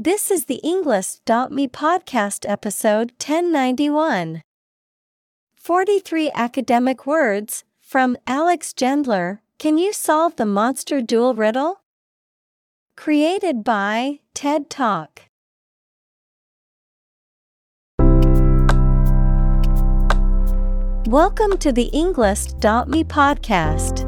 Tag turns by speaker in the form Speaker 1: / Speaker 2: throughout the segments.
Speaker 1: This is the Englist.me podcast episode 1091. 43 academic words from Alex Gendler. Can you solve the monster duel riddle? Created by TED Talk. Welcome to the Englist.me podcast.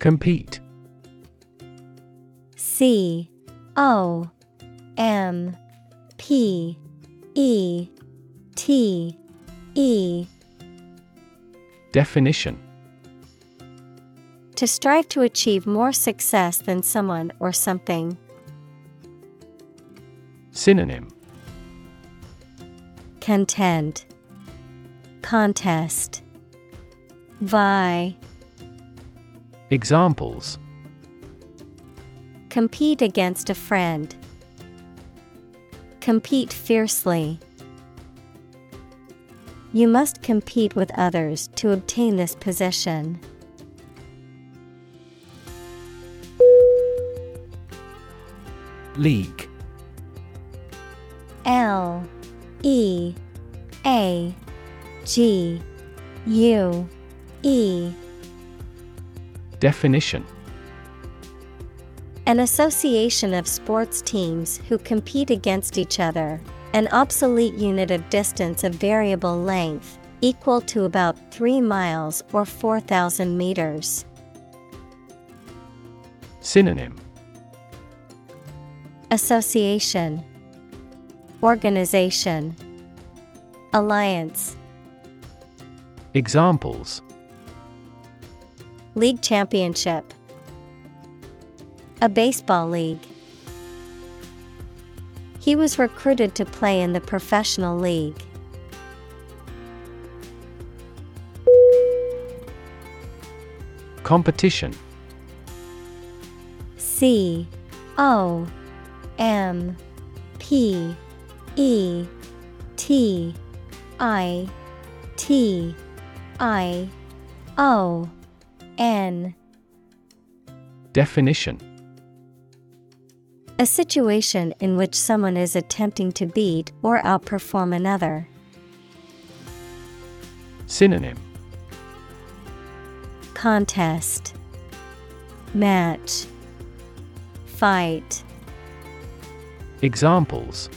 Speaker 2: Compete.
Speaker 1: C O M P E T E.
Speaker 2: Definition.
Speaker 1: To strive to achieve more success than someone or something.
Speaker 2: Synonym.
Speaker 1: Contend. Contest. Vie
Speaker 2: Examples
Speaker 1: Compete against a friend. Compete fiercely. You must compete with others to obtain this position.
Speaker 2: League
Speaker 1: L E A G U E
Speaker 2: Definition
Speaker 1: An association of sports teams who compete against each other, an obsolete unit of distance of variable length, equal to about 3 miles or 4,000 meters.
Speaker 2: Synonym
Speaker 1: Association Organization Alliance
Speaker 2: Examples
Speaker 1: League Championship A baseball league. He was recruited to play in the professional league.
Speaker 2: Competition
Speaker 1: C O M P E T I T I O N.
Speaker 2: Definition.
Speaker 1: A situation in which someone is attempting to beat or outperform another.
Speaker 2: Synonym.
Speaker 1: Contest. Match. Fight.
Speaker 2: Examples.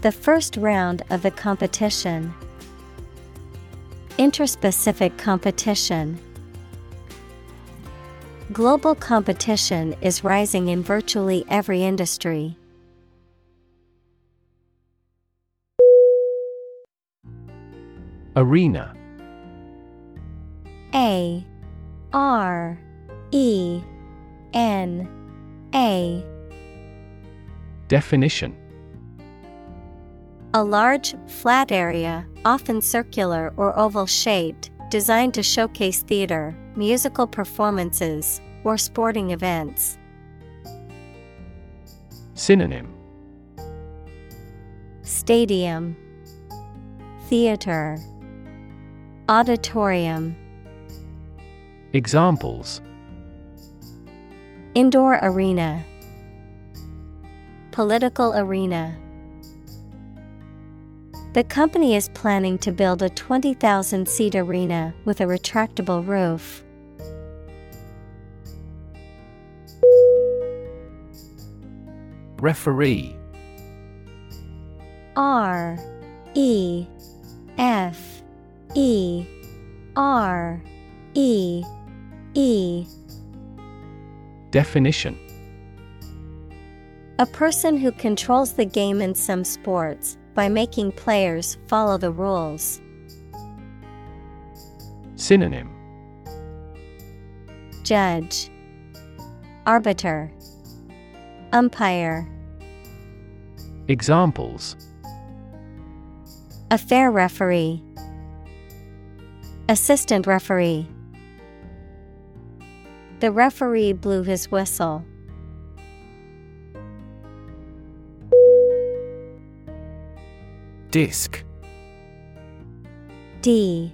Speaker 1: The first round of the competition. Interspecific competition. Global competition is rising in virtually every industry.
Speaker 2: Arena
Speaker 1: A R E N A
Speaker 2: Definition
Speaker 1: A large, flat area, often circular or oval shaped, designed to showcase theater, musical performances, or sporting events.
Speaker 2: Synonym.
Speaker 1: Stadium. Theater. Auditorium.
Speaker 2: Examples.
Speaker 1: Indoor arena. Political arena The company is planning to build a 20,000 seat arena with a retractable roof.
Speaker 2: Referee.
Speaker 1: R. E. F. E. R. E. E.
Speaker 2: Definition.
Speaker 1: A person who controls the game in some sports by making players follow the rules.
Speaker 2: Synonym.
Speaker 1: Judge. Arbiter. Umpire.
Speaker 2: Examples.
Speaker 1: A fair referee. Assistant referee. The referee blew his whistle.
Speaker 2: Disc.
Speaker 1: D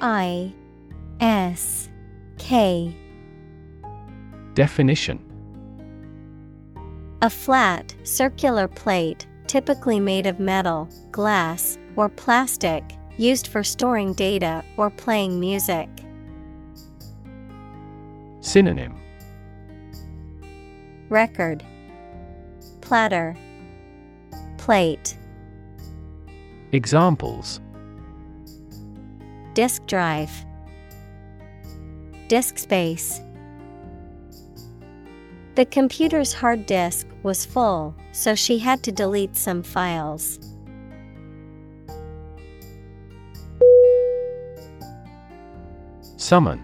Speaker 1: I S K.
Speaker 2: Definition.
Speaker 1: A flat, circular plate, typically made of metal, glass, or plastic, used for storing data or playing music.
Speaker 2: Synonym.
Speaker 1: Record. Platter. Plate
Speaker 2: Examples.
Speaker 1: Disk drive. Disk space. The computer's hard disk was full, so she had to delete some files.
Speaker 2: Summon.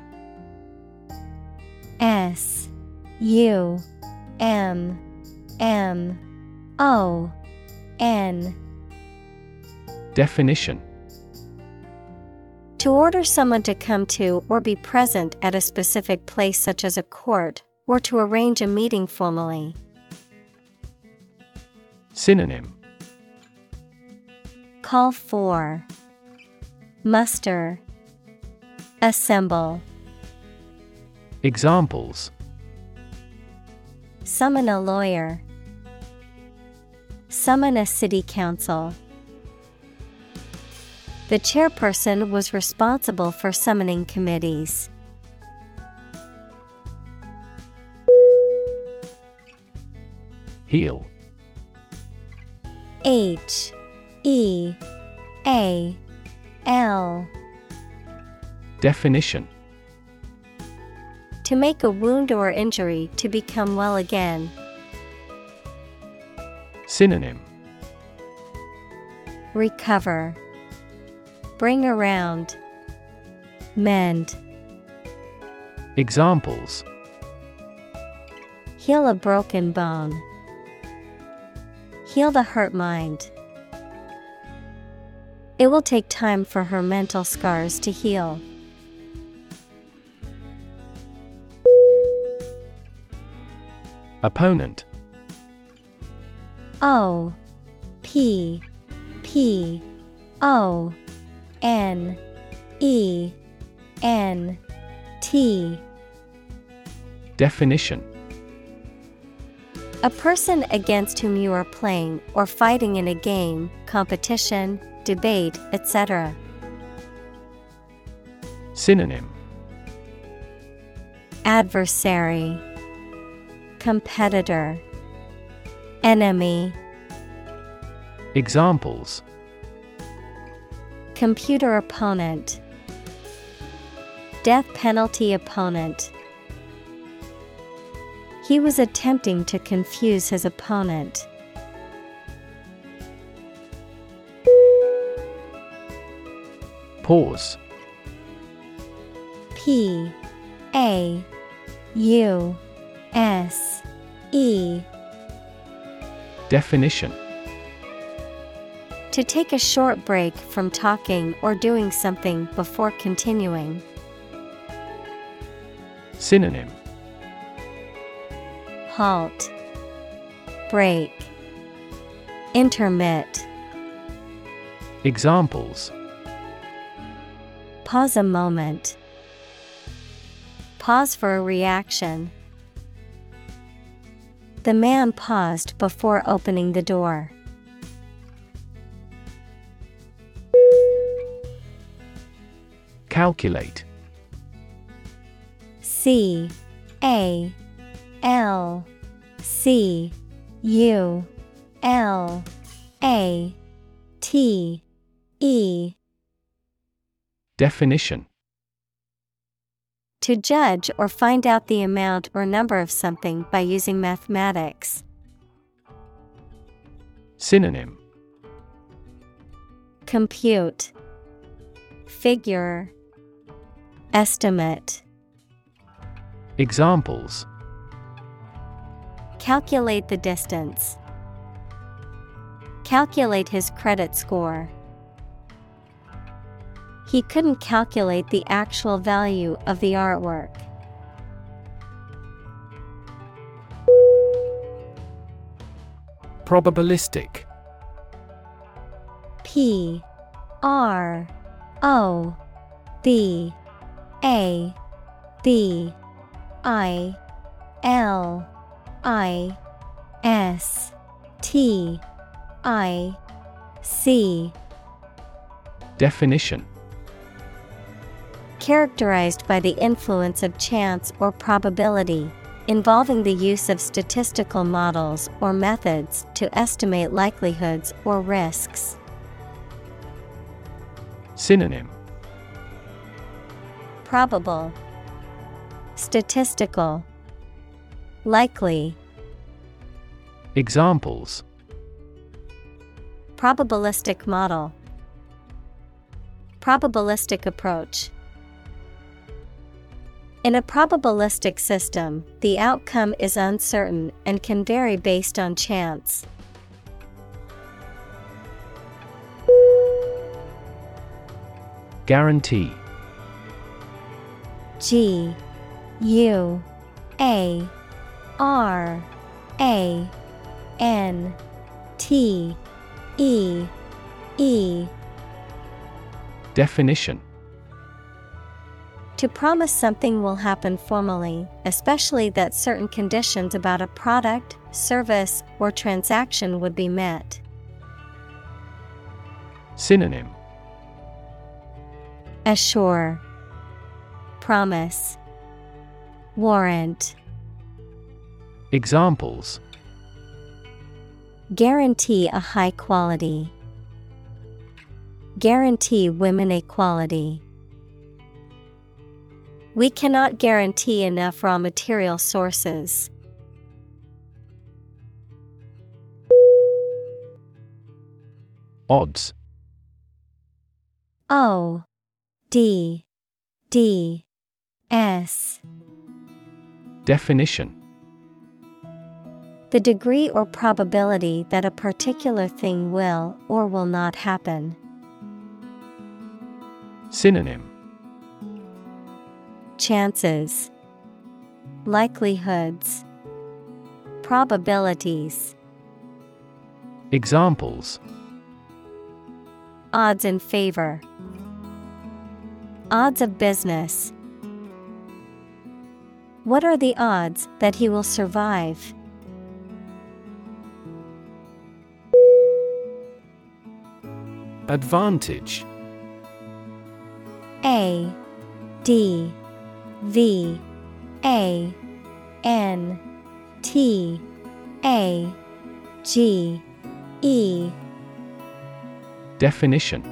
Speaker 1: S U M M O N
Speaker 2: Definition
Speaker 1: To order someone to come to or be present at a specific place, such as a court, or to arrange a meeting formally.
Speaker 2: Synonym
Speaker 1: Call for Muster Assemble
Speaker 2: Examples
Speaker 1: Summon a lawyer. Summon a city council. The chairperson was responsible for summoning committees.
Speaker 2: Heal
Speaker 1: H. E. A. L.
Speaker 2: Definition.
Speaker 1: To make a wound or injury to become well again.
Speaker 2: Synonym.
Speaker 1: Recover. Bring around. Mend.
Speaker 2: Examples
Speaker 1: Heal a broken bone. Heal the hurt mind. It will take time for her mental scars to heal.
Speaker 2: Opponent
Speaker 1: O P P O N E N T.
Speaker 2: Definition.
Speaker 1: A person against whom you are playing or fighting in a game, competition, debate, etc.
Speaker 2: Synonym.
Speaker 1: Adversary, Competitor, Enemy,
Speaker 2: Examples
Speaker 1: Computer opponent, Death penalty opponent. He was attempting to confuse his opponent.
Speaker 2: Pause
Speaker 1: P A U S E
Speaker 2: Definition
Speaker 1: To take a short break from talking or doing something before continuing.
Speaker 2: Synonym
Speaker 1: Halt. Break. Intermit.
Speaker 2: Examples
Speaker 1: Pause a moment. Pause for a reaction. The man paused before opening the door.
Speaker 2: Calculate.
Speaker 1: C A L C U L A T E.
Speaker 2: Definition.
Speaker 1: To judge or find out the amount or number of something by using mathematics.
Speaker 2: Synonym.
Speaker 1: Compute. Figure Estimate
Speaker 2: Examples
Speaker 1: Calculate the distance. Calculate his credit score. He couldn't calculate the actual value of the artwork.
Speaker 2: Probabilistic
Speaker 1: P R O B A B I L I S T I C.
Speaker 2: Definition.
Speaker 1: Characterized by the influence of chance or probability, involving the use of statistical models or methods to estimate likelihoods or risks.
Speaker 2: Synonym
Speaker 1: Probable, Statistical, Likely,
Speaker 2: Examples.
Speaker 1: Probabilistic model, Probabilistic approach. In a probabilistic system, the outcome is uncertain and can vary based on chance.
Speaker 2: Guarantee
Speaker 1: G U A R A N T E E.
Speaker 2: Definition.
Speaker 1: To promise something will happen formally, especially that certain conditions about a product, service, or transaction would be met.
Speaker 2: Synonym.
Speaker 1: Assure, Promise, Warrant,
Speaker 2: Examples
Speaker 1: Guarantee a high quality. Guarantee women equality. We cannot guarantee enough raw material sources.
Speaker 2: Odds
Speaker 1: O D D S
Speaker 2: Definition
Speaker 1: The degree or probability that a particular thing will or will not happen.
Speaker 2: Synonym
Speaker 1: Chances, Likelihoods, Probabilities.
Speaker 2: Examples
Speaker 1: Odds in favor. Odds of business. What are the odds that he will survive?
Speaker 2: Advantage.
Speaker 1: A D V A N T A G E.
Speaker 2: Definition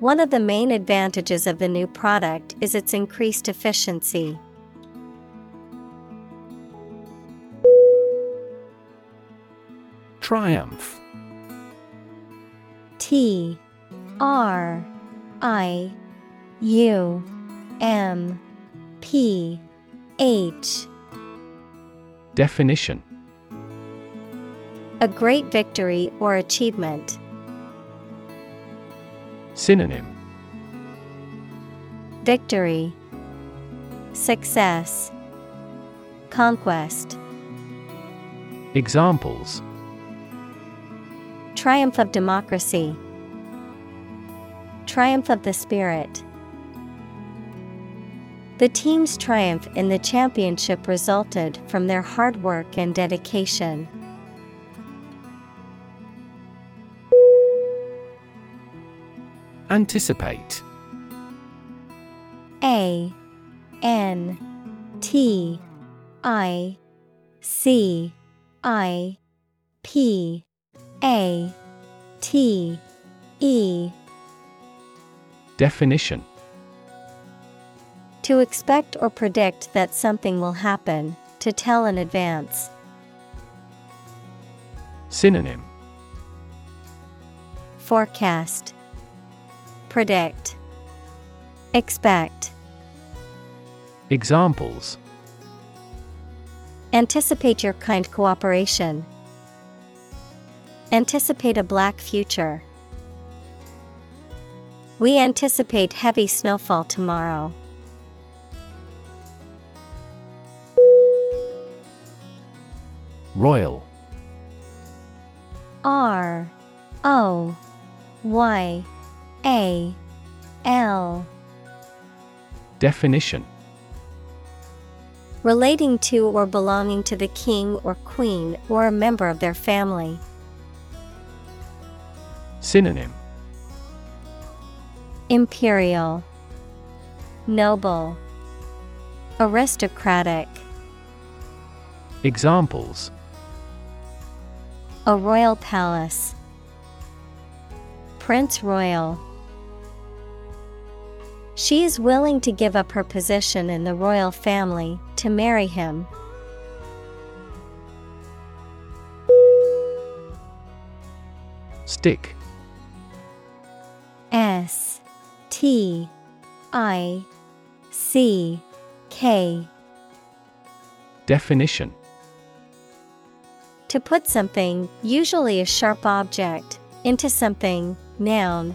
Speaker 1: One of the main advantages of the new product is its increased efficiency.
Speaker 2: Triumph
Speaker 1: T R I U M P H
Speaker 2: Definition
Speaker 1: A great victory or achievement.
Speaker 2: Synonym.
Speaker 1: Victory. Success. Conquest,
Speaker 2: Examples.
Speaker 1: Triumph of democracy, triumph of the spirit. The team's triumph in the championship resulted from their hard work and dedication.
Speaker 2: Anticipate.
Speaker 1: A N T I C I P A T E.
Speaker 2: Definition.
Speaker 1: To expect or predict that something will happen, to tell in advance.
Speaker 2: Synonym.
Speaker 1: Forecast Predict Expect
Speaker 2: Examples
Speaker 1: Anticipate your kind cooperation. Anticipate a black future. We anticipate heavy snowfall tomorrow.
Speaker 2: Royal
Speaker 1: R O Y A L.
Speaker 2: Definition.
Speaker 1: Relating to or belonging to the king or queen or a member of their family.
Speaker 2: Synonym.
Speaker 1: Imperial. Noble. Aristocratic.
Speaker 2: Examples.
Speaker 1: A royal palace. Prince Royal She is willing to give up her position in the royal family to marry him.
Speaker 2: Stick.
Speaker 1: S T I C K.
Speaker 2: Definition.
Speaker 1: To put something, usually a sharp object, into something, noun,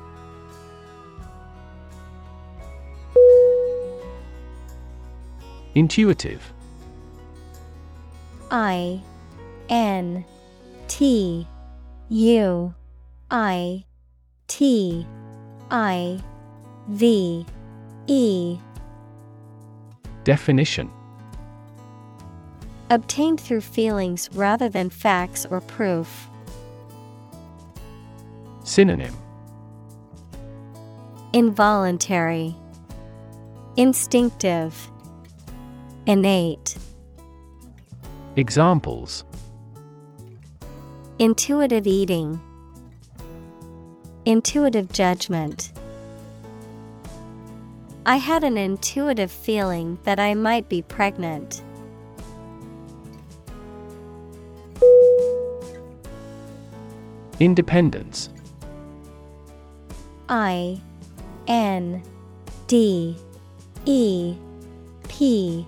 Speaker 2: Intuitive.
Speaker 1: I N T U I T I V E.
Speaker 2: Definition.
Speaker 1: Obtained through feelings rather than facts or proof.
Speaker 2: Synonym.
Speaker 1: Involuntary, Instinctive, Innate,
Speaker 2: Examples
Speaker 1: Intuitive eating, Intuitive judgment. I had an intuitive feeling that I might be pregnant.
Speaker 2: Independence
Speaker 1: I N D E P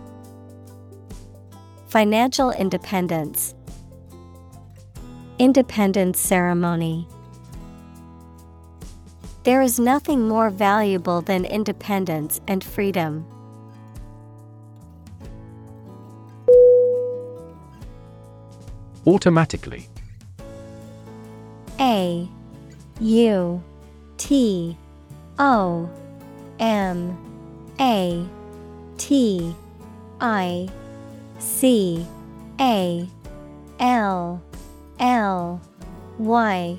Speaker 1: Financial independence, Independence ceremony. There is nothing more valuable than independence and freedom.
Speaker 2: Automatically
Speaker 1: A U T O M A T I C A L L Y.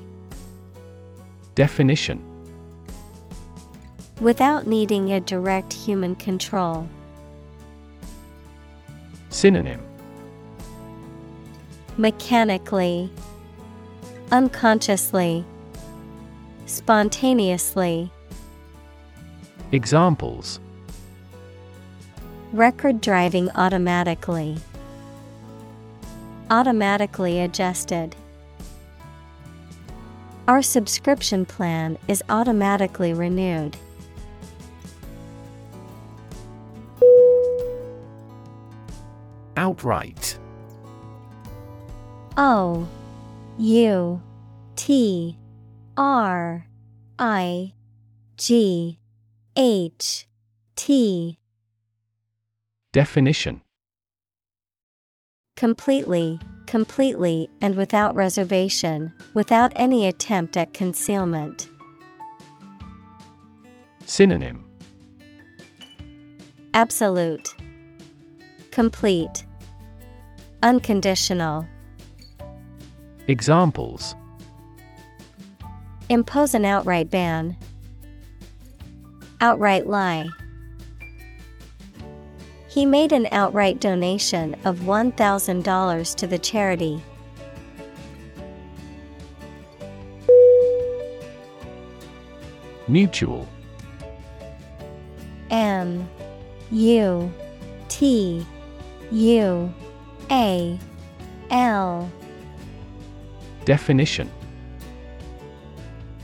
Speaker 2: Definition.
Speaker 1: Without needing a direct human control.
Speaker 2: Synonym.
Speaker 1: Mechanically, Unconsciously, Spontaneously.
Speaker 2: Examples
Speaker 1: Record driving automatically. Automatically adjusted. Our subscription plan is automatically renewed.
Speaker 2: Outright
Speaker 1: O U T R I G H T
Speaker 2: Definition
Speaker 1: Completely, completely, and without reservation, without any attempt at concealment.
Speaker 2: Synonym
Speaker 1: Absolute, Complete, Unconditional.
Speaker 2: Examples
Speaker 1: Impose an outright ban. Outright lie. He made an outright donation of $1,000 to the charity.
Speaker 2: Mutual
Speaker 1: M U T U A L
Speaker 2: Definition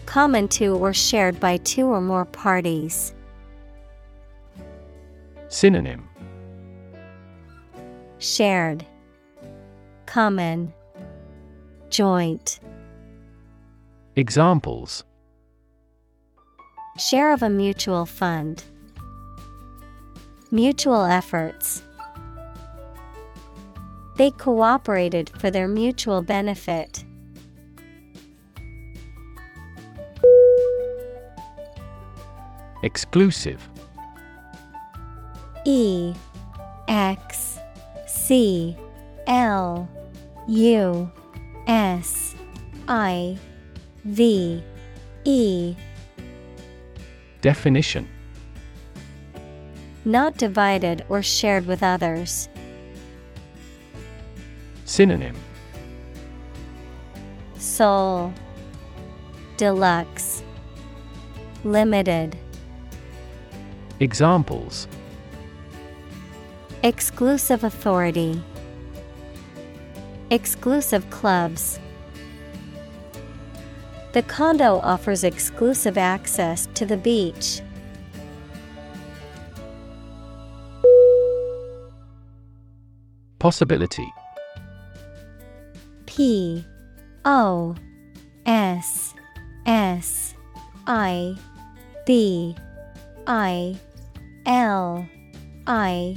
Speaker 1: Common to or shared by two or more parties.
Speaker 2: Synonym
Speaker 1: Shared, Common, Joint.
Speaker 2: Examples
Speaker 1: Share of a mutual fund. Mutual efforts. They cooperated for their mutual benefit.
Speaker 2: Exclusive
Speaker 1: E X C L U S I V E.
Speaker 2: Definition.
Speaker 1: Not divided or shared with others.
Speaker 2: Synonym.
Speaker 1: Sole Deluxe. Limited.
Speaker 2: Examples
Speaker 1: Exclusive authority. Exclusive clubs. The condo offers exclusive access to the beach.
Speaker 2: Possibility.
Speaker 1: P O S S I B I L I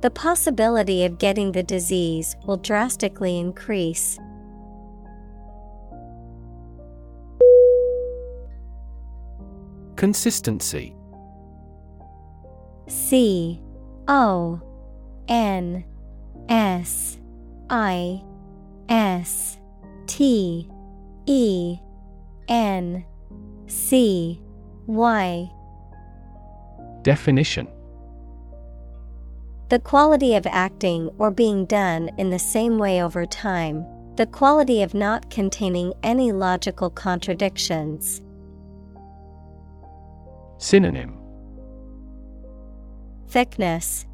Speaker 1: The possibility of getting the disease will drastically increase.
Speaker 2: Consistency.
Speaker 1: C O N S I S T E N C Y.
Speaker 2: Definition
Speaker 1: The quality of acting or being done in the same way over time, the quality of not containing any logical contradictions.
Speaker 2: Synonym
Speaker 1: Thickness,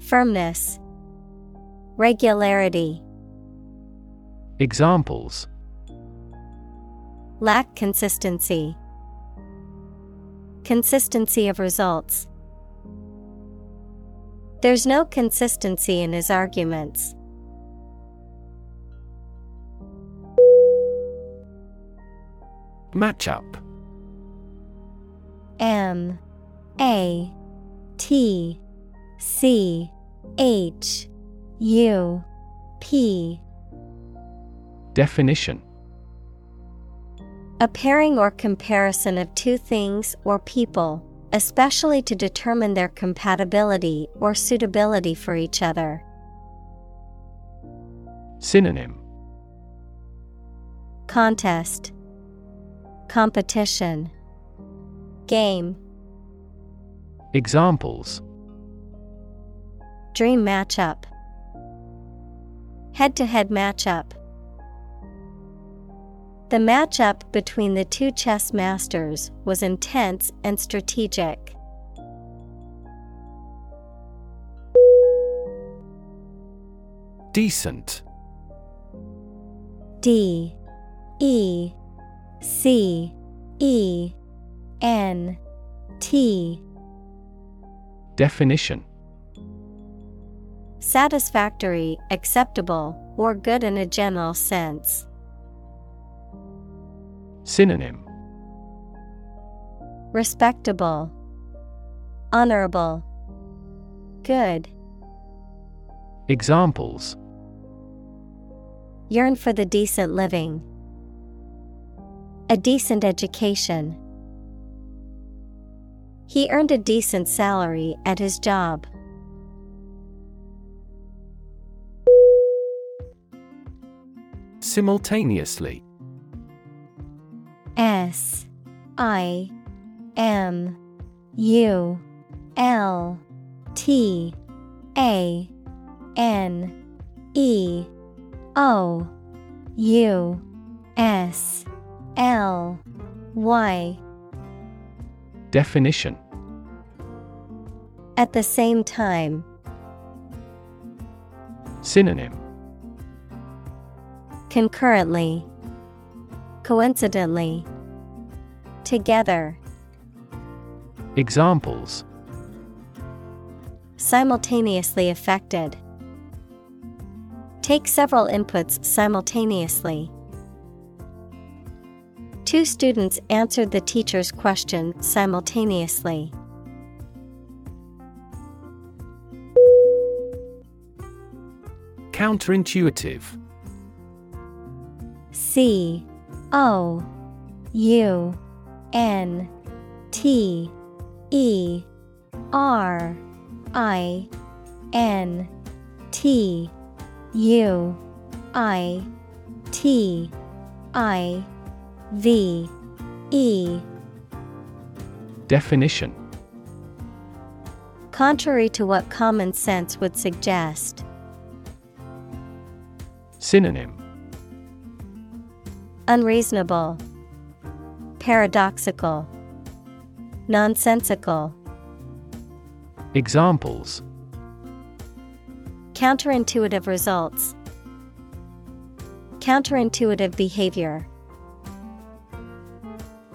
Speaker 1: Firmness, Regularity.
Speaker 2: Examples
Speaker 1: Lack consistency. Consistency of results. There's no consistency in his arguments.
Speaker 2: Match up
Speaker 1: M A T C H U P
Speaker 2: Definition
Speaker 1: A pairing or comparison of two things or people especially to determine their compatibility or suitability for each other.
Speaker 2: Synonym.
Speaker 1: Contest. Competition. Game.
Speaker 2: Examples.
Speaker 1: Dream matchup. Head to head matchup The matchup between the two chess masters was intense and strategic.
Speaker 2: Decent
Speaker 1: D E C E N T
Speaker 2: Definition
Speaker 1: Satisfactory, acceptable, or good in a general sense.
Speaker 2: Synonym
Speaker 1: Respectable, Honorable, Good.
Speaker 2: Examples
Speaker 1: Yearn for the decent living. A decent education. He earned a decent salary at his job.
Speaker 2: Simultaneously
Speaker 1: S I M U L T A N E O U S L Y
Speaker 2: Definition
Speaker 1: At the same time,
Speaker 2: Synonym
Speaker 1: concurrently, coincidentally, together,
Speaker 2: Examples
Speaker 1: simultaneously affected. Take several inputs simultaneously. Two students answered the teacher's question simultaneously.
Speaker 2: Counterintuitive
Speaker 1: C O U N T E R I N T U I T I V E
Speaker 2: Definition
Speaker 1: Contrary to what common sense would suggest.
Speaker 2: Synonym
Speaker 1: Unreasonable, Paradoxical, Nonsensical.
Speaker 2: Examples
Speaker 1: Counterintuitive results. Counterintuitive behavior.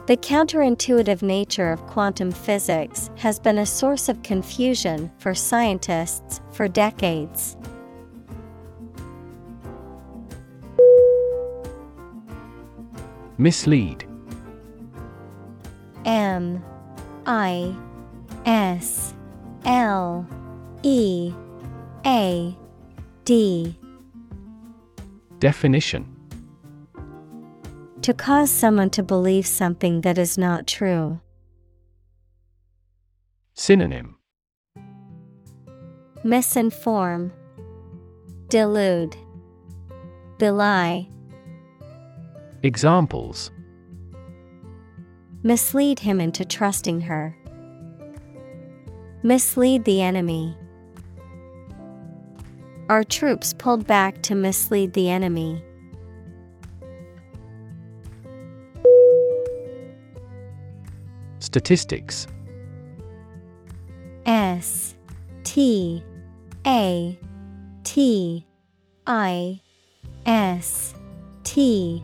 Speaker 1: The counterintuitive nature of quantum physics has been a source of confusion for scientists for decades.
Speaker 2: Mislead.
Speaker 1: M I S L E A D.
Speaker 2: Definition.
Speaker 1: To cause someone to believe something that is not true.
Speaker 2: Synonym.
Speaker 1: Misinform, Delude, Belie,
Speaker 2: Examples
Speaker 1: mislead him into trusting her. Mislead the enemy. Our troops pulled back to mislead the enemy.
Speaker 2: Statistics
Speaker 1: S T A T I S T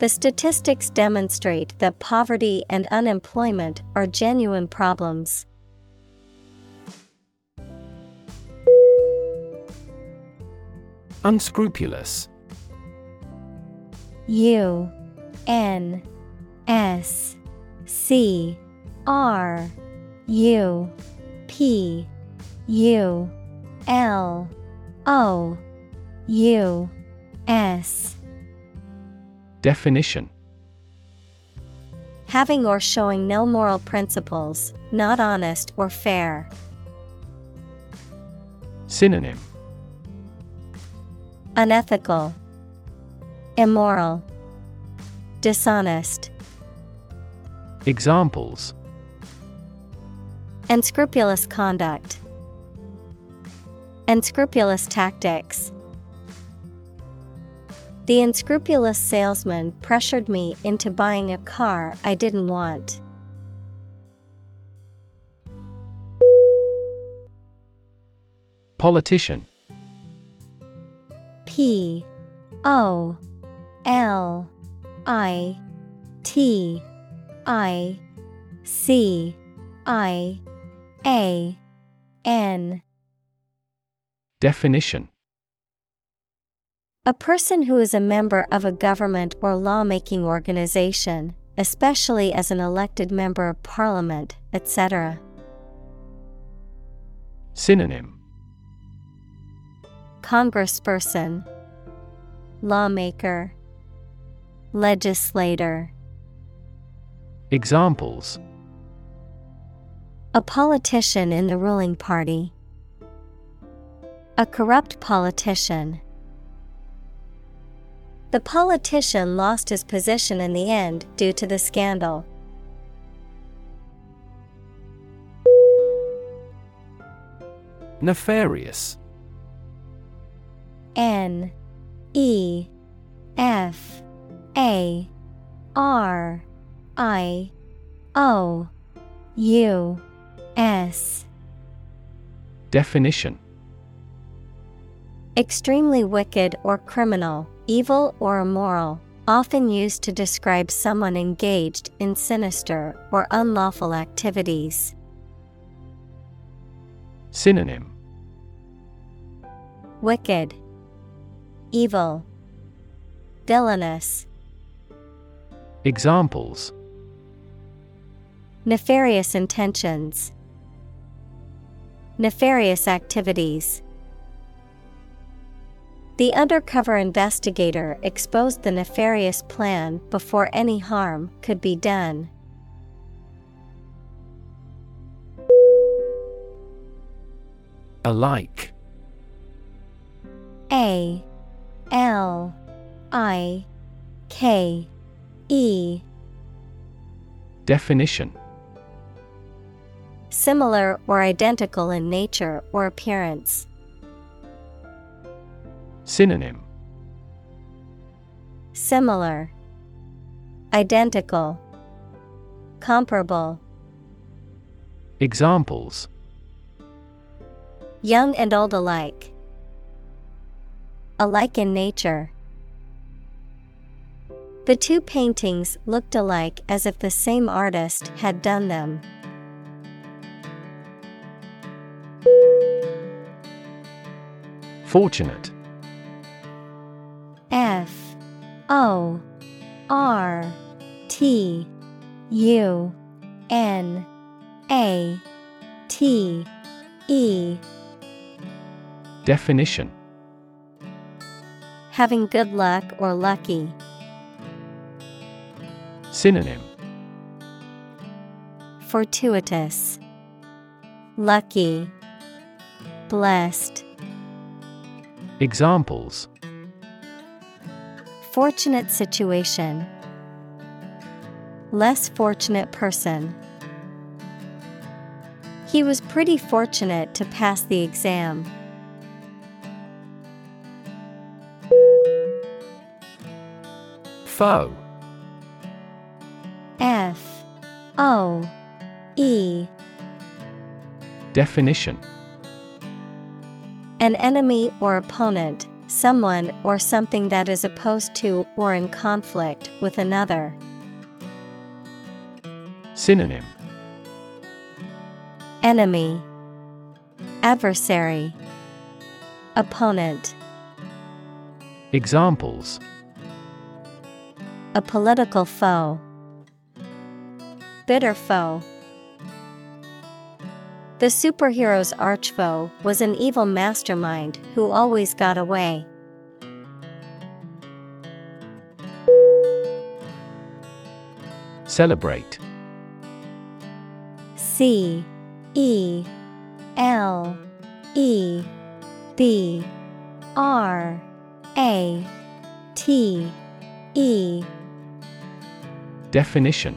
Speaker 1: The statistics demonstrate that poverty and unemployment are genuine problems.
Speaker 2: Unscrupulous
Speaker 1: U N S C R U P U L O U S
Speaker 2: Definition
Speaker 1: Having or showing no moral principles, not honest or fair.
Speaker 2: Synonym
Speaker 1: Unethical, Immoral, Dishonest.
Speaker 2: Examples
Speaker 1: Unscrupulous conduct, Unscrupulous tactics. The unscrupulous salesman pressured me into buying a car I didn't want.
Speaker 2: Politician.
Speaker 1: P. O. L. I. T. I. C. I. A. N.
Speaker 2: Definition
Speaker 1: A person who is a member of a government or lawmaking organization, especially as an elected member of parliament, etc.
Speaker 2: Synonym
Speaker 1: Congressperson, Lawmaker, Legislator.
Speaker 2: Examples
Speaker 1: A politician in the ruling party. A corrupt politician. The politician lost his position in the end due to the scandal.
Speaker 2: Nefarious.
Speaker 1: N E F A R I O U S.
Speaker 2: Definition.
Speaker 1: Extremely wicked or criminal, evil or immoral, often used to describe someone engaged in sinister or unlawful activities.
Speaker 2: Synonym.
Speaker 1: Wicked, Evil, Villainous,
Speaker 2: Examples.
Speaker 1: Nefarious intentions, Nefarious activities. The undercover investigator exposed the nefarious plan before any harm could be done.
Speaker 2: Alike
Speaker 1: A L I K E
Speaker 2: Definition
Speaker 1: Similar or identical in nature or appearance.
Speaker 2: Synonym
Speaker 1: Similar, Identical, Comparable.
Speaker 2: Examples
Speaker 1: Young and old alike. Alike in nature. The two paintings looked alike as if the same artist had done them.
Speaker 2: Fortunate
Speaker 1: F O R T U N A T E.
Speaker 2: Definition.
Speaker 1: Having good luck or lucky.
Speaker 2: Synonym.
Speaker 1: Fortuitous, Lucky, Blessed.
Speaker 2: Examples
Speaker 1: Fortunate situation. Less fortunate person. He was pretty fortunate to pass the exam.
Speaker 2: Foe
Speaker 1: F O E.
Speaker 2: Definition
Speaker 1: An enemy or opponent, someone or something that is opposed to or in conflict with another.
Speaker 2: Synonym
Speaker 1: Enemy, Adversary, Opponent.
Speaker 2: Examples
Speaker 1: A political foe, Bitter foe. The superhero's archfoe was an evil mastermind who always got away.
Speaker 2: Celebrate.
Speaker 1: C E L E B R A T E.
Speaker 2: Definition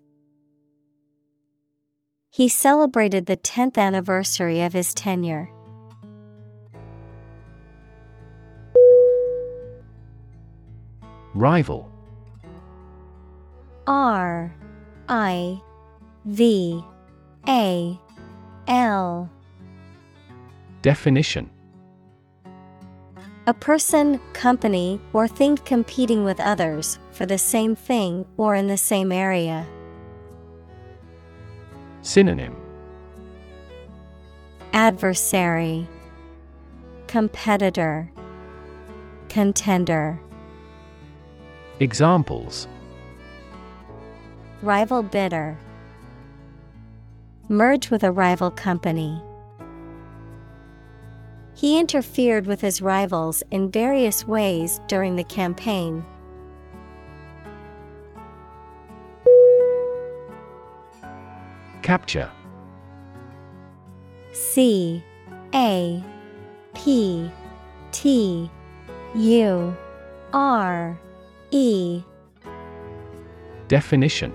Speaker 1: He celebrated the 10th anniversary of his tenure.
Speaker 2: Rival
Speaker 1: R I V A L
Speaker 2: Definition
Speaker 1: A person, company, or thing competing with others for the same thing or in the same area.
Speaker 2: Synonym
Speaker 1: Adversary, Competitor, Contender.
Speaker 2: Examples
Speaker 1: Rival bidder. Merge with a rival company. He interfered with his rivals in various ways during the campaign.
Speaker 2: Capture.
Speaker 1: C A P T U R E.
Speaker 2: Definition.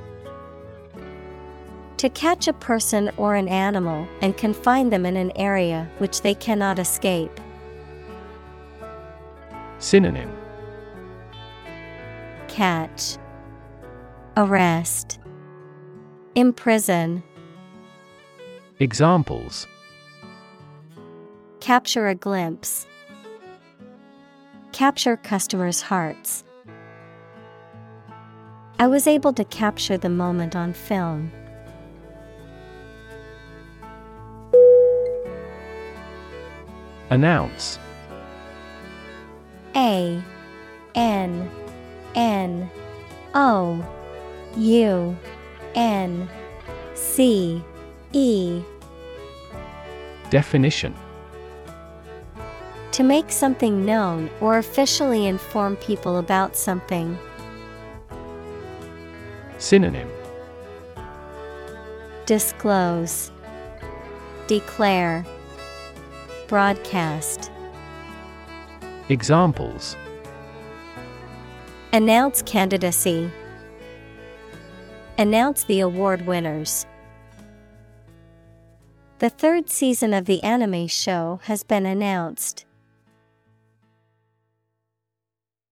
Speaker 1: To catch a person or an animal and confine them in an area which they cannot escape.
Speaker 2: Synonym.
Speaker 1: Catch, Arrest, Imprison,
Speaker 2: Examples
Speaker 1: Capture a glimpse, Capture customers' hearts. I was able to capture the moment on film.
Speaker 2: Announce
Speaker 1: A N N O U N C E
Speaker 2: Definition
Speaker 1: To make something known or officially inform people about something.
Speaker 2: Synonym
Speaker 1: Disclose, Declare, Broadcast.
Speaker 2: Examples
Speaker 1: Announce candidacy. Announce the award winners. The third season of the anime show has been announced.